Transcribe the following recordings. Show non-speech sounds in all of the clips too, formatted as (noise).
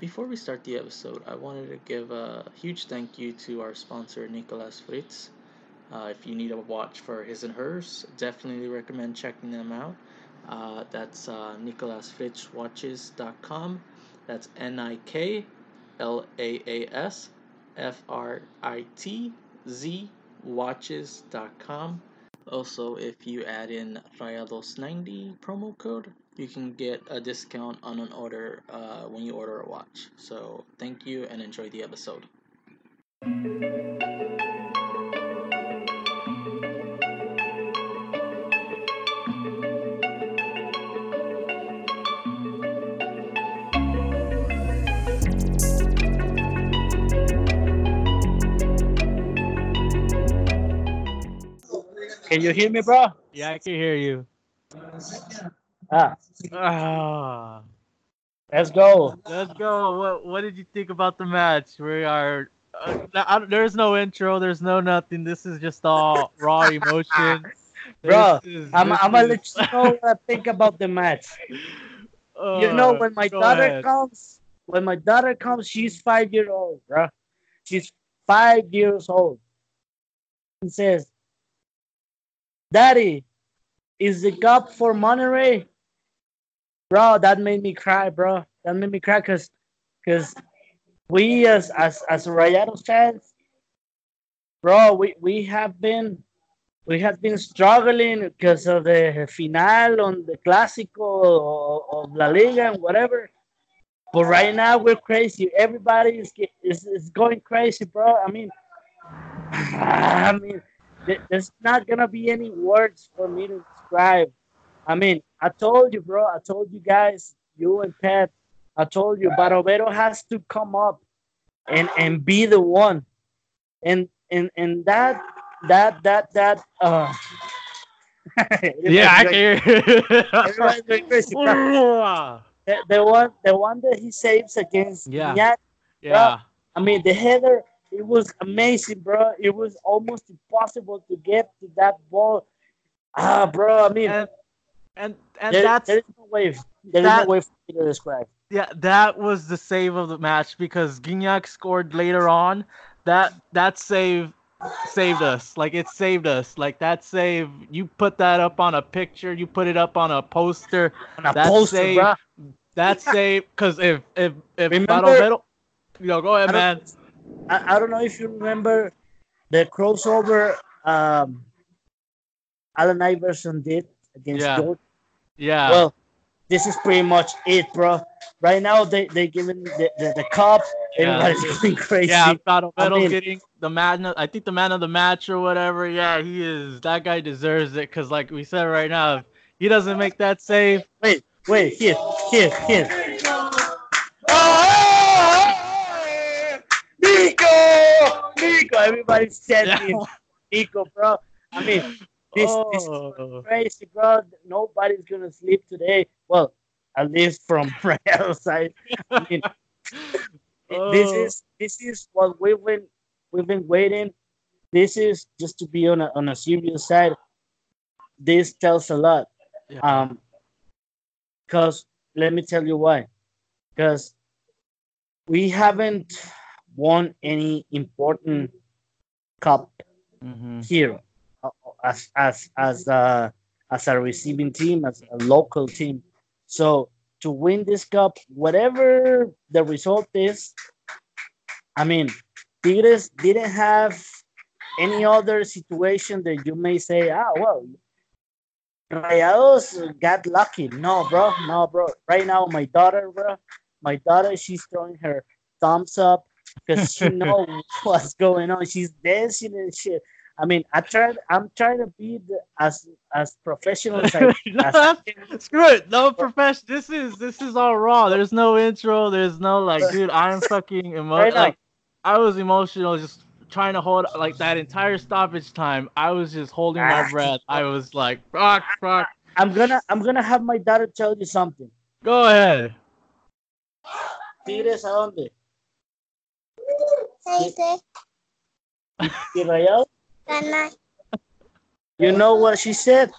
Before we start the episode, I wanted to give a huge thank you to our sponsor, Nicolas Fritz. Uh, if you need a watch for his and hers, definitely recommend checking them out. Uh, that's uh, nicolasfritzwatches.com. That's N I K L A A S F R I T Z watches.com. Also, if you add in Rayados90 promo code, you can get a discount on an order uh, when you order a watch. So, thank you and enjoy the episode. Can you hear me, bro? Yeah, I can hear you. Ah, Ah, let's go. let's go. What What did you think about the match? We are. Uh, I, there's no intro. There's no nothing. This is just all raw (laughs) emotion. Bro, is- I'm, I'm gonna let you know what I think about the match. (laughs) you know, Uh, when my daughter ahead. comes, when my daughter comes, she's five years old, bro. She's five years old. And says, "Daddy, is the cup for Monterrey?" Bro, that made me cry, bro. That made me cry, cause, cause we as as as Rayados fans, bro, we we have been we have been struggling because of the final on the Clásico of La Liga and whatever. But right now we're crazy. Everybody is is, is going crazy, bro. I mean, (sighs) I mean, there's not gonna be any words for me to describe. I mean, I told you, bro. I told you guys, you and Pat. I told you, Barovero has to come up and and be the one, and and and that that that that uh (laughs) Yeah, I can hear you. Going crazy, (laughs) the, the one the one that he saves against Yeah. Gignac, yeah. I mean the header it was amazing bro it was almost impossible to get to that ball ah bro I mean And and and there, that's there is no way there is that- no way for me to describe Yeah, that was the save of the match because Gignac scored later on. That that save saved us. Like it saved us. Like that save, you put that up on a picture, you put it up on a poster. on a That poster save- bro That save, because if if if Remember- Barovero, yo, go ahead, I man. I, I don't know if you remember the crossover um Allen Iverson did against Yeah. George Yeah, well, this is pretty much it, bro. Right now, they they giving the, the, the cup. Yeah. Everybody's (laughs) going crazy. yeah. Barovero's I mean- getting the man. I think the man of the match or whatever. Yeah, he is. That guy deserves it because, like we said right now, if he doesn't make that save. Wait, wait, here, here, here. (laughs) Nico, Nico, everybody's chanting Nico, bro. I mean, this this is Oh. crazy, bro. Nobody's gonna sleep today. Well, at least from (laughs) right outside. I mean, (laughs) this Oh. is this is what we've been we've been waiting. This is just to be on a on a serious side. This tells a lot. Yeah. Um, because let me tell you why. Because we haven't won any important cup Mhm. here uh, as as as a as a receiving team, as a local team. So to win this cup, whatever the result is, I mean, Tigres didn't have any other situation that you may say, ah, well, Rayados got lucky. No, bro, no, bro. Right now, my daughter, bro, my daughter, she's throwing her thumbs up because she (laughs) knows what's going on. She's dancing and shit. I mean, I tried. I'm trying to be the, as as professional as I, (laughs) No, as can. Screw it. No profession. This is this is all raw. There's no intro. There's no like, dude. I'm fucking (laughs) emotional. Like, I was emotional just trying to hold like that entire stoppage time. I was just holding my Ah. breath. I was like, fuck, fuck. I'm gonna I'm gonna have my daughter tell you something. Go ahead. Tigres a dónde? Seis Y Rayados. Ganar. You know what she said?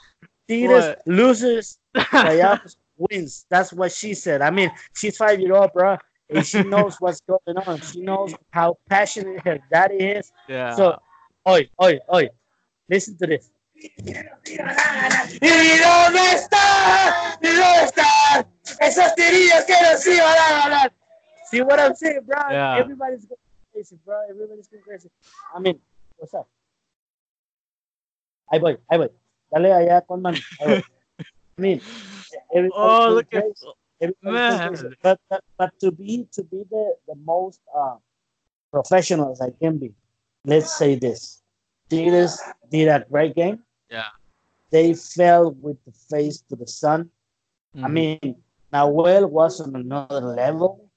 Tigres What? loses, (laughs) Rayados wins. That's what she said. I mean, she's five year old, bro. and she knows what's going on. She knows how passionate her daddy is. Yeah. So, oi, oi, oi, listen to this. ¿Y dónde está? ¿Y dónde están esas tirillas que nos iban a ganar? See what I'm saying, bro? Yeah. Everybody's going crazy, bro. Everybody's going crazy. I mean, what's up? Ahí voy, ahí voy. Dale allá con mano. Ahí voy. I mean, oh, look at. Man. But, but but to be to be the the most uh, professional as I can be, let's say this: Tigres did a great game. Yeah. They fell with the face to the sun. I Mhm, mean, Nahuel was on another level.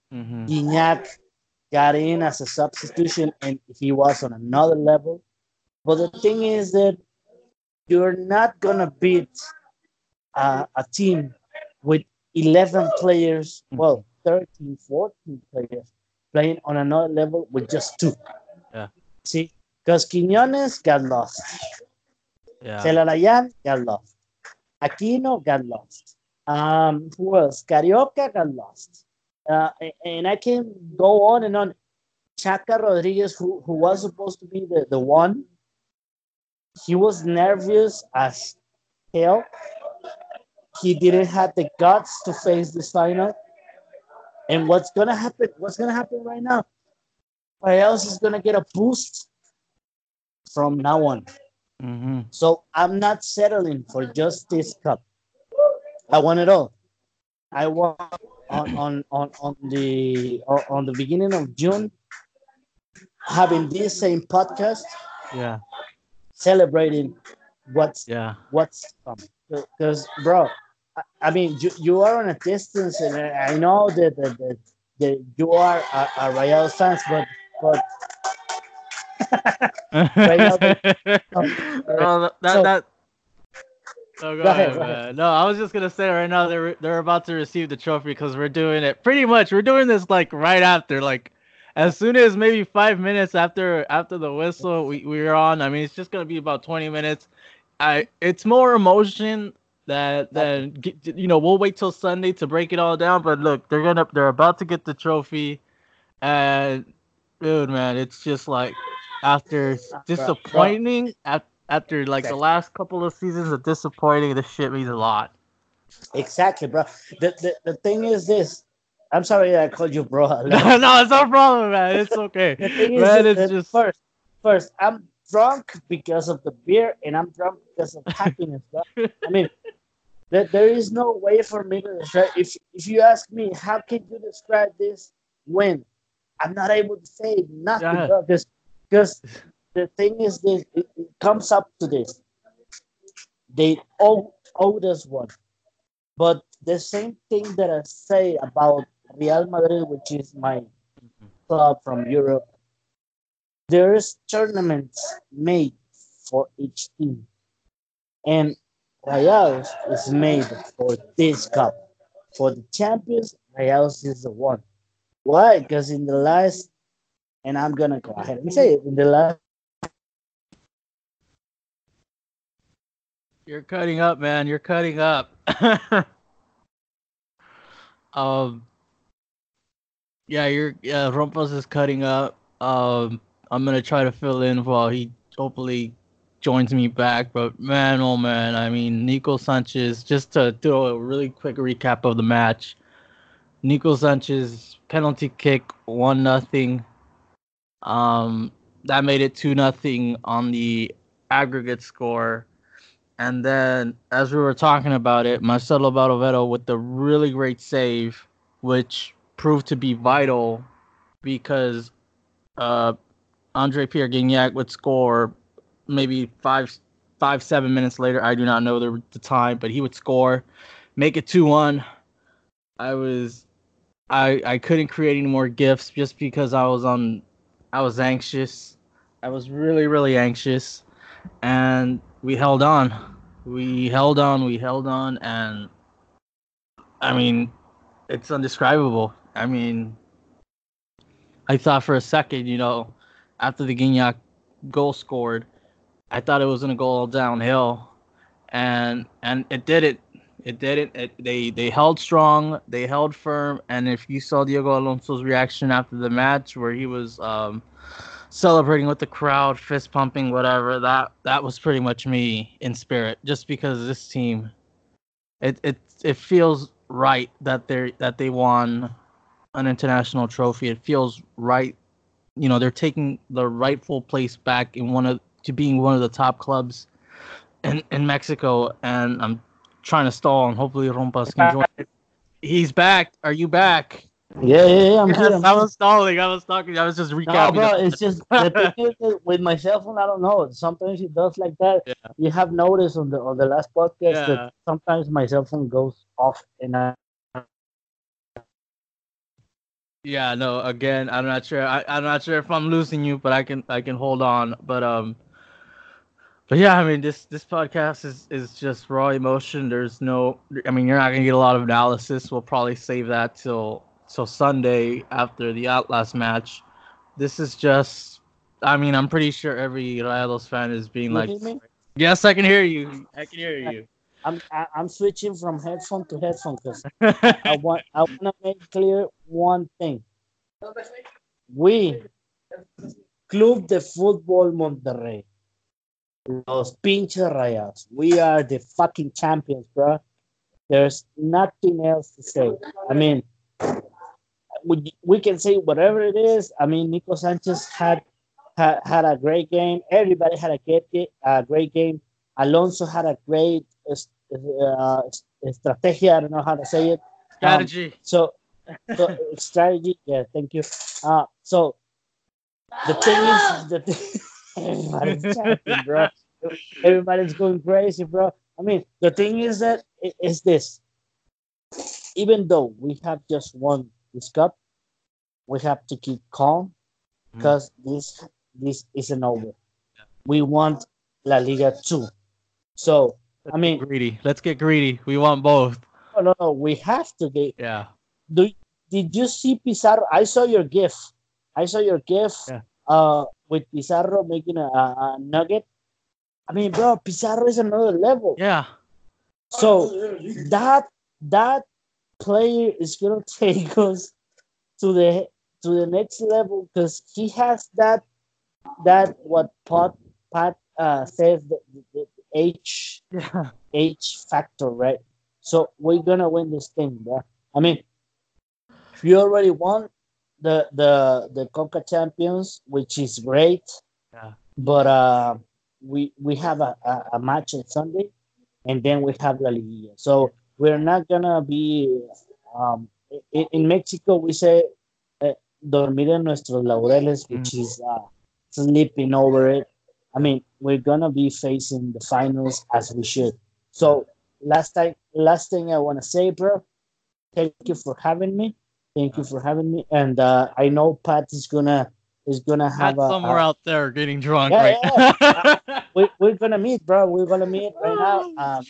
Gignac got in as a substitution and he was on another level. But the thing is that you're not going to beat uh, a team with 11 players, Mhm. well, 13, 14 players playing on another level with just two. Yeah. See, because Quiñones got lost. yeah. Zelarayán got lost. Aquino got lost. Um, who else? Carioca got lost. Uh, and I can go on and on. Chaka Rodriguez, who, who was supposed to be the, the one, he was nervous as hell. He didn't have the guts to face this final. And what's gonna happen? What's gonna happen right now? Who else is gonna get a boost from now on. Mhm. So I'm not settling for just this cup. I want it all. I want on on on, on the on the beginning of June having this same podcast Yeah. Celebrating what's Yeah. what's coming. Because bro, I, I mean you, you are on a distance and I know that that, that, that you are a, a Rayados fans, but but (laughs) (laughs) now oh, that, that, So- that Oh, go, Go ahead, ahead, go ahead. man. No, I was just gonna say right now they're they're about to receive the trophy because we're doing it pretty much. We're doing this like right after, like as soon as maybe five minutes after after the whistle we we're on. I mean, it's just gonna be about twenty minutes. I it's more emotion that than you know. We'll wait till Sunday to break it all down. But look, they're gonna they're about to get the trophy, and dude, man, it's just like after disappointing at, after like the last couple of seasons of disappointing, this shit means a lot. exactly, bro. The, the the thing is this. I'm sorry that I called you bro. (laughs) (laughs) no, no, it's no problem, man. It's okay. The thing is man, it's just first, first, I'm drunk because of the beer, and I'm drunk because of happiness. I mean, (laughs) there, there is no way for me to describe. If if you ask me, how can you describe this when I'm not able to say nothing, Yeah. bro? Because because the thing is this, it, it comes up to this. They owe, owed us one, but the same thing that I say about Real Madrid, which is my club from Europe, there's tournaments made for each team. And Rayados is made for this cup. For the champions, Rayados is the one. Why? Because in the last, and I'm gonna go ahead and say it, in the last You're cutting up, man. You're cutting up. (laughs) um. Yeah, you're. Yeah, Rumpus is cutting up. Um, I'm gonna try to fill in while he hopefully joins me back. But man, oh man, I mean, Nico Sanchez. Just to do a really quick recap of the match. Nico Sanchez penalty kick, one nothing. Um, that made it two nothing on the aggregate score. And then, as we were talking about it, Marcelo Barovero with the really great save, which proved to be vital because uh, Andre Pierre Gignac would score maybe five, five, seven minutes later. I do not know the, the time, but he would score, make it 2 1. I was, I, I couldn't create any more gifts just because I was on, I was anxious. I was really, really anxious. And we held on. We held on, we held on, and I mean, it's undescribable. I mean, I thought for a second, you know, after the Gignac goal scored, I thought it was gonna go all downhill, and and it did it. It didn't. It, they they held strong. They held firm. And if you saw Diego Alonso's reaction after the match, where he was um, celebrating with the crowd, fist pumping, whatever, that that was pretty much me in spirit. Just because this team, it it it feels right that they that they won an international trophy. It feels right. You know, they're taking the rightful place back in one of to being one of the top clubs in in Mexico. And I'm trying to stall, and hopefully Rompas can join. He's back. Are you back? Yeah, yeah, yeah. I'm Yes, (laughs) I was stalling. I was talking. I was just recapping. No, bro, it's just the thing is (laughs) that with my cell phone. I don't know. Sometimes it does like that. Yeah. You have noticed on the on the last podcast Yeah. that sometimes my cell phone goes off, and I Yeah, no. Again, I'm not sure. I, I'm not sure if I'm losing you, but I can I can hold on. But um, but yeah, I mean this this podcast is is just raw emotion. There's no. I mean, you're not gonna get a lot of analysis. We'll probably save that till till Sunday after the Outlast match. This is just. I mean, I'm pretty sure every Rayados fan is being You like? "Yes, I can hear you. I can hear you." I'm I, I'm switching from headphone to headphone because (laughs) I want I want to make clear one thing. We, Club de Fútbol Monterrey, los pinches Rayas, we are the fucking champions, bro. There's nothing else to say. I mean, we, we can say whatever it is. I mean, Nico Sanchez had had, had a great game. Everybody had a great, a great game. Alonso had a great uh, strategy. I don't know how to say it. Strategy. So, so strategy. Yeah, thank you. Uh, so the thing is, the thing, (laughs) everybody's chanting, bro. Everybody's going crazy, bro. I mean, the thing is that it is this. Even though we have just won this cup, we have to keep calm because this this isn't over. We want La Liga too. So I mean, greedy. Let's get greedy. We want both. no, no, no. We have to get Yeah. do did you see Pizarro? I saw your GIF. I saw your GIF. Yeah. Uh, with Pizarro making a, a, nugget. I mean, bro, Pizarro is another level. Yeah. So that that player is gonna (laughs) take us to the to the next level because he has that that what Pat Pat uh, says the, the H Yeah. H factor, right? So we're gonna win this thing, bro. I mean, you already won the the the Coca Champions, which is great. Yeah. But uh, we we have a, a, a match on Sunday, and then we have La Liguilla. So we're not gonna be um, in, in Mexico. We say uh, dormir en nuestros laureles, which is uh, sleeping over it. I mean, we're gonna be facing the finals as we should. So last time, last thing I want to say, bro. Thank you for having me. Thank you for having me. And uh, I know Pat is gonna is gonna have Not a, somewhere a- out there getting drunk Yeah, right we, we're gonna meet, bro. We're gonna meet right now. (laughs) Um,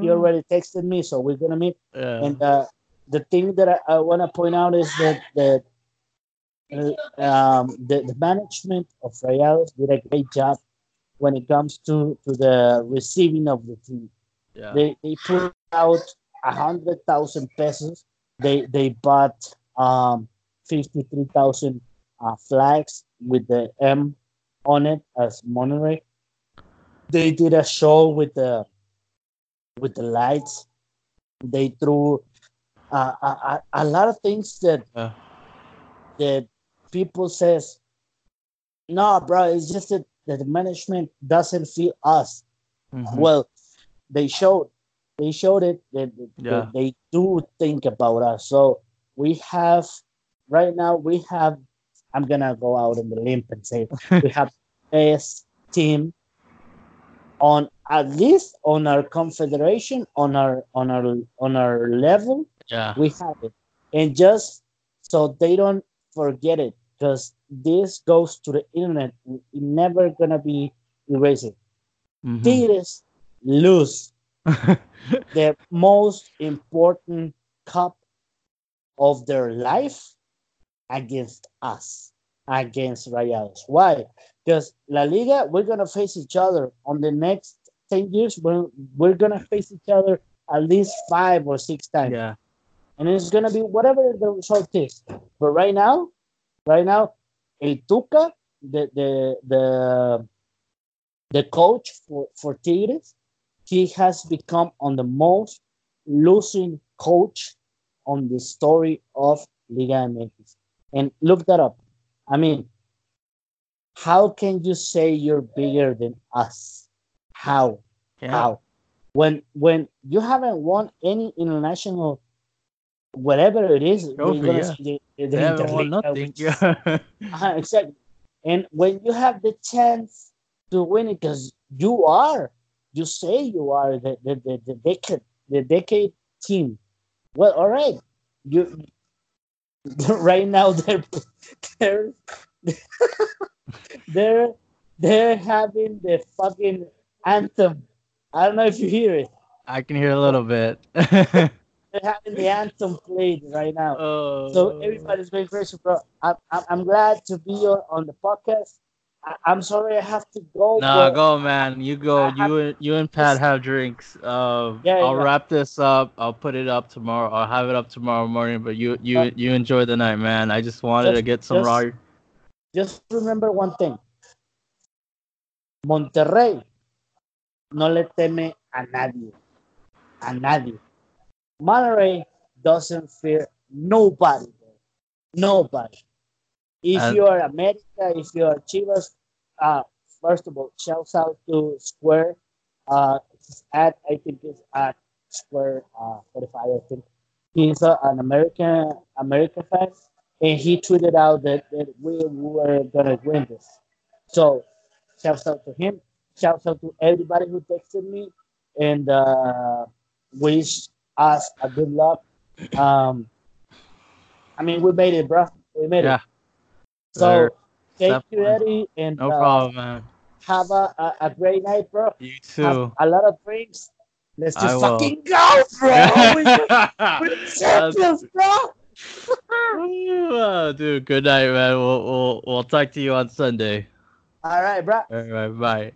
he already texted me, so we're gonna meet. yeah. And uh, the thing that I, I want to point out is that that uh, um, the, the management of Rayados did a great job when it comes to, to the receiving of the team. yeah. They, they put out a hundred thousand pesos. They they bought um, fifty three thousand uh, flags with the M on it as Monterrey. They did a show with the with the lights. They threw uh, a, a, a lot of things that Yeah. that people says, no, bro, it's just that, that the management doesn't feel us. Mhm. Well, they showed they showed it that, Yeah. they do think about us. So we have right now we have I'm gonna go out on the limb and say we (laughs) have best team on at least on our confederation on our on our on our level yeah. we have it and just so they don't forget it because this goes to the internet it's never gonna be erased Mhm. Tigres lose (laughs) the most important cup of their life against us, against Rayados. Why? Because La Liga, we're gonna face each other on the next 10 years. We're, we're gonna face each other at least five or six times. Yeah. And it's gonna be whatever the result is. But right now, right now, El Tuca, the the the the coach for, for Tigres, he has become on the most losing coach on the story of Liga MX. And look that up. I mean, how can you say you're bigger than us? How? Yeah. How? When when you haven't won any international whatever it is, gonna the, the Yeah. (laughs) uh-huh, exactly. And when you have the chance to win it, because you are, you say you are the the, the, the decade the decade team. Well, all right. You (laughs) right now they're they're (laughs) they're they're having the fucking anthem. I don't know if you hear it. I can hear a little bit. They're having the anthem played right now. oh. So everybody's going crazy, bro. I'm, I'm, glad to be on, on the podcast. I, I'm sorry I have to go. Nah, go man. You go. I You and you and Pat have drinks. Uh, Yeah, I'll yeah. wrap this up. I'll put it up tomorrow. I'll have it up tomorrow morning. But you you Uh, you enjoy the night, man. I just wanted to get some just- raw. Just remember one thing. Monterrey no le teme a nadie. A nadie. Monterrey doesn't fear nobody. Nobody. If you are America, if you are Chivas, uh, first of all, shouts out to Square. Uh, at I think it's at Square uh, 45. I think he's uh, an American American fan, and he tweeted out that, that we were gonna win this. So, shouts out to him. Shouts out to everybody who texted me and uh, wish us a good luck. Um, I mean, we made it, bro. We made Yeah. it. So, thank you, definitely. Eddie, and No uh, problem, man. have a, a, a great night, bro. You Have too. a lot of drinks. Let's I just will. fucking go, bro. we, (laughs) we're champions, (laughs) bro. Oh, (laughs) dude, good night, man. We'll we'll we'll talk to you on Sunday. All right, bro. All right, bye.